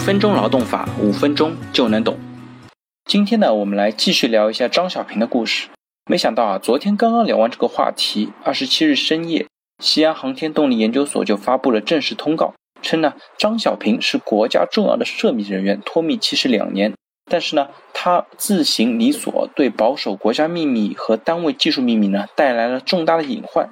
分钟劳动法，五分钟就能懂。今天呢，我们来继续聊一下张小平的故事。没想到啊，昨天刚刚聊完这个话题，二十七日深夜，西安航天动力研究所就发布了正式通告，称呢，张小平是国家重要的涉密人员，脱密期是两年。但是呢，他自行离所，对保守国家秘密和单位技术秘密呢，带来了重大的隐患。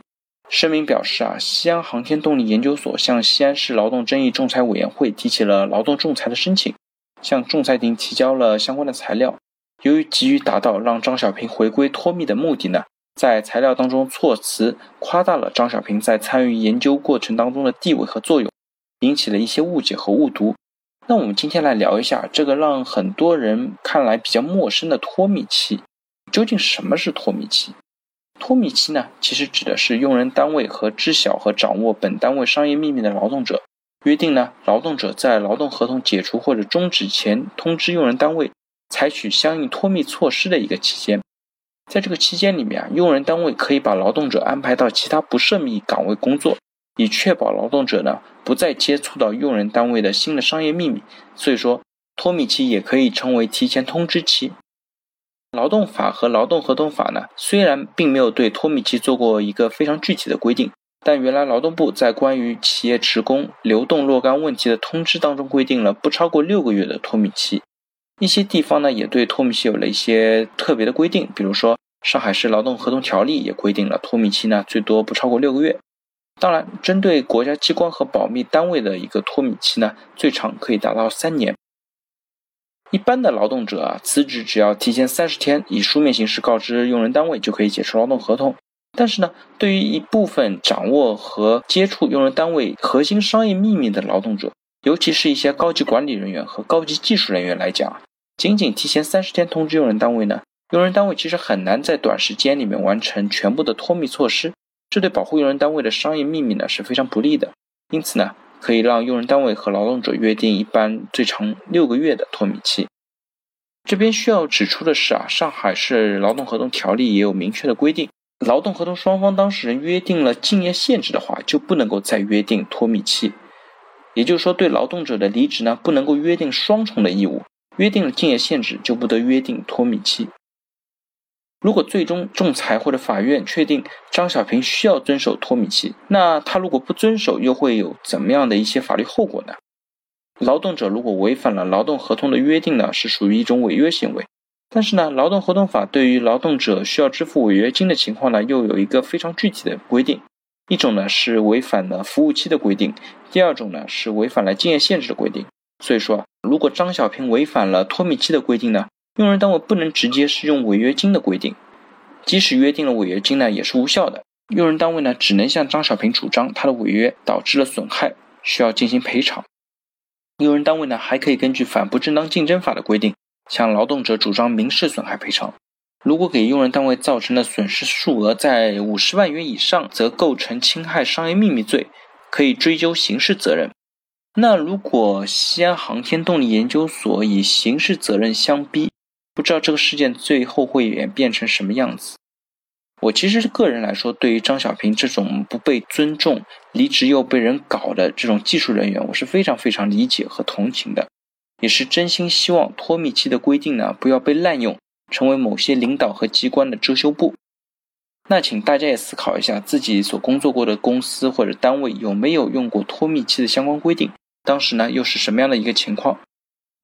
声明表示啊，西安航天动力研究所向西安市劳动争议仲裁委员会提起了劳动仲裁的申请，向仲裁庭提交了相关的材料。由于急于达到让张小平回归脱密的目的呢，在材料当中措辞夸大了张小平在参与研究过程当中的地位和作用，引起了一些误解和误读。那我们今天来聊一下这个让很多人看来比较陌生的脱密期，究竟什么是脱密期？脱密期呢，其实指的是用人单位和知晓和掌握本单位商业秘密的劳动者约定呢，劳动者在劳动合同解除或者终止前通知用人单位采取相应脱密措施的一个期间。在这个期间里面啊，用人单位可以把劳动者安排到其他不涉密岗位工作，以确保劳动者呢不再接触到用人单位的新的商业秘密。所以说，脱密期也可以称为提前通知期。劳动法和劳动合同法呢，虽然并没有对脱敏期做过一个非常具体的规定，但原来劳动部在关于企业职工流动若干问题的通知当中规定了不超过六个月的脱敏期。一些地方呢也对脱密期有了一些特别的规定，比如说上海市劳动合同条例也规定了脱密期呢最多不超过六个月。当然，针对国家机关和保密单位的一个脱密期呢，最长可以达到三年。一般的劳动者啊，辞职只要提前三十天以书面形式告知用人单位，就可以解除劳动合同。但是呢，对于一部分掌握和接触用人单位核心商业秘密的劳动者，尤其是一些高级管理人员和高级技术人员来讲，仅仅提前三十天通知用人单位呢，用人单位其实很难在短时间里面完成全部的脱密措施，这对保护用人单位的商业秘密呢是非常不利的。因此呢。可以让用人单位和劳动者约定一般最长六个月的脱敏期。这边需要指出的是啊，上海市劳动合同条例也有明确的规定，劳动合同双方当事人约定了竞业限制的话，就不能够再约定脱敏期。也就是说，对劳动者的离职呢，不能够约定双重的义务，约定了竞业限制，就不得约定脱敏期。如果最终仲裁或者法院确定张小平需要遵守脱敏期，那他如果不遵守，又会有怎么样的一些法律后果呢？劳动者如果违反了劳动合同的约定呢，是属于一种违约行为。但是呢，劳动合同法对于劳动者需要支付违约金的情况呢，又有一个非常具体的规定。一种呢是违反了服务期的规定，第二种呢是违反了竞业限制的规定。所以说，如果张小平违反了脱敏期的规定呢？用人单位不能直接适用违约金的规定，即使约定了违约金呢，也是无效的。用人单位呢，只能向张小平主张他的违约导致了损害，需要进行赔偿。用人单位呢，还可以根据反不正当竞争法的规定，向劳动者主张民事损害赔偿。如果给用人单位造成的损失数额在五十万元以上，则构成侵害商业秘密罪，可以追究刑事责任。那如果西安航天动力研究所以刑事责任相逼？不知道这个事件最后会演变成什么样子。我其实个人来说，对于张小平这种不被尊重、离职又被人搞的这种技术人员，我是非常非常理解和同情的，也是真心希望脱密期的规定呢不要被滥用，成为某些领导和机关的遮羞布。那请大家也思考一下，自己所工作过的公司或者单位有没有用过脱密期的相关规定，当时呢又是什么样的一个情况？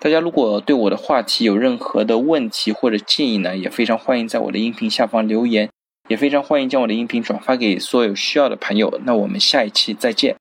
大家如果对我的话题有任何的问题或者建议呢，也非常欢迎在我的音频下方留言，也非常欢迎将我的音频转发给所有需要的朋友。那我们下一期再见。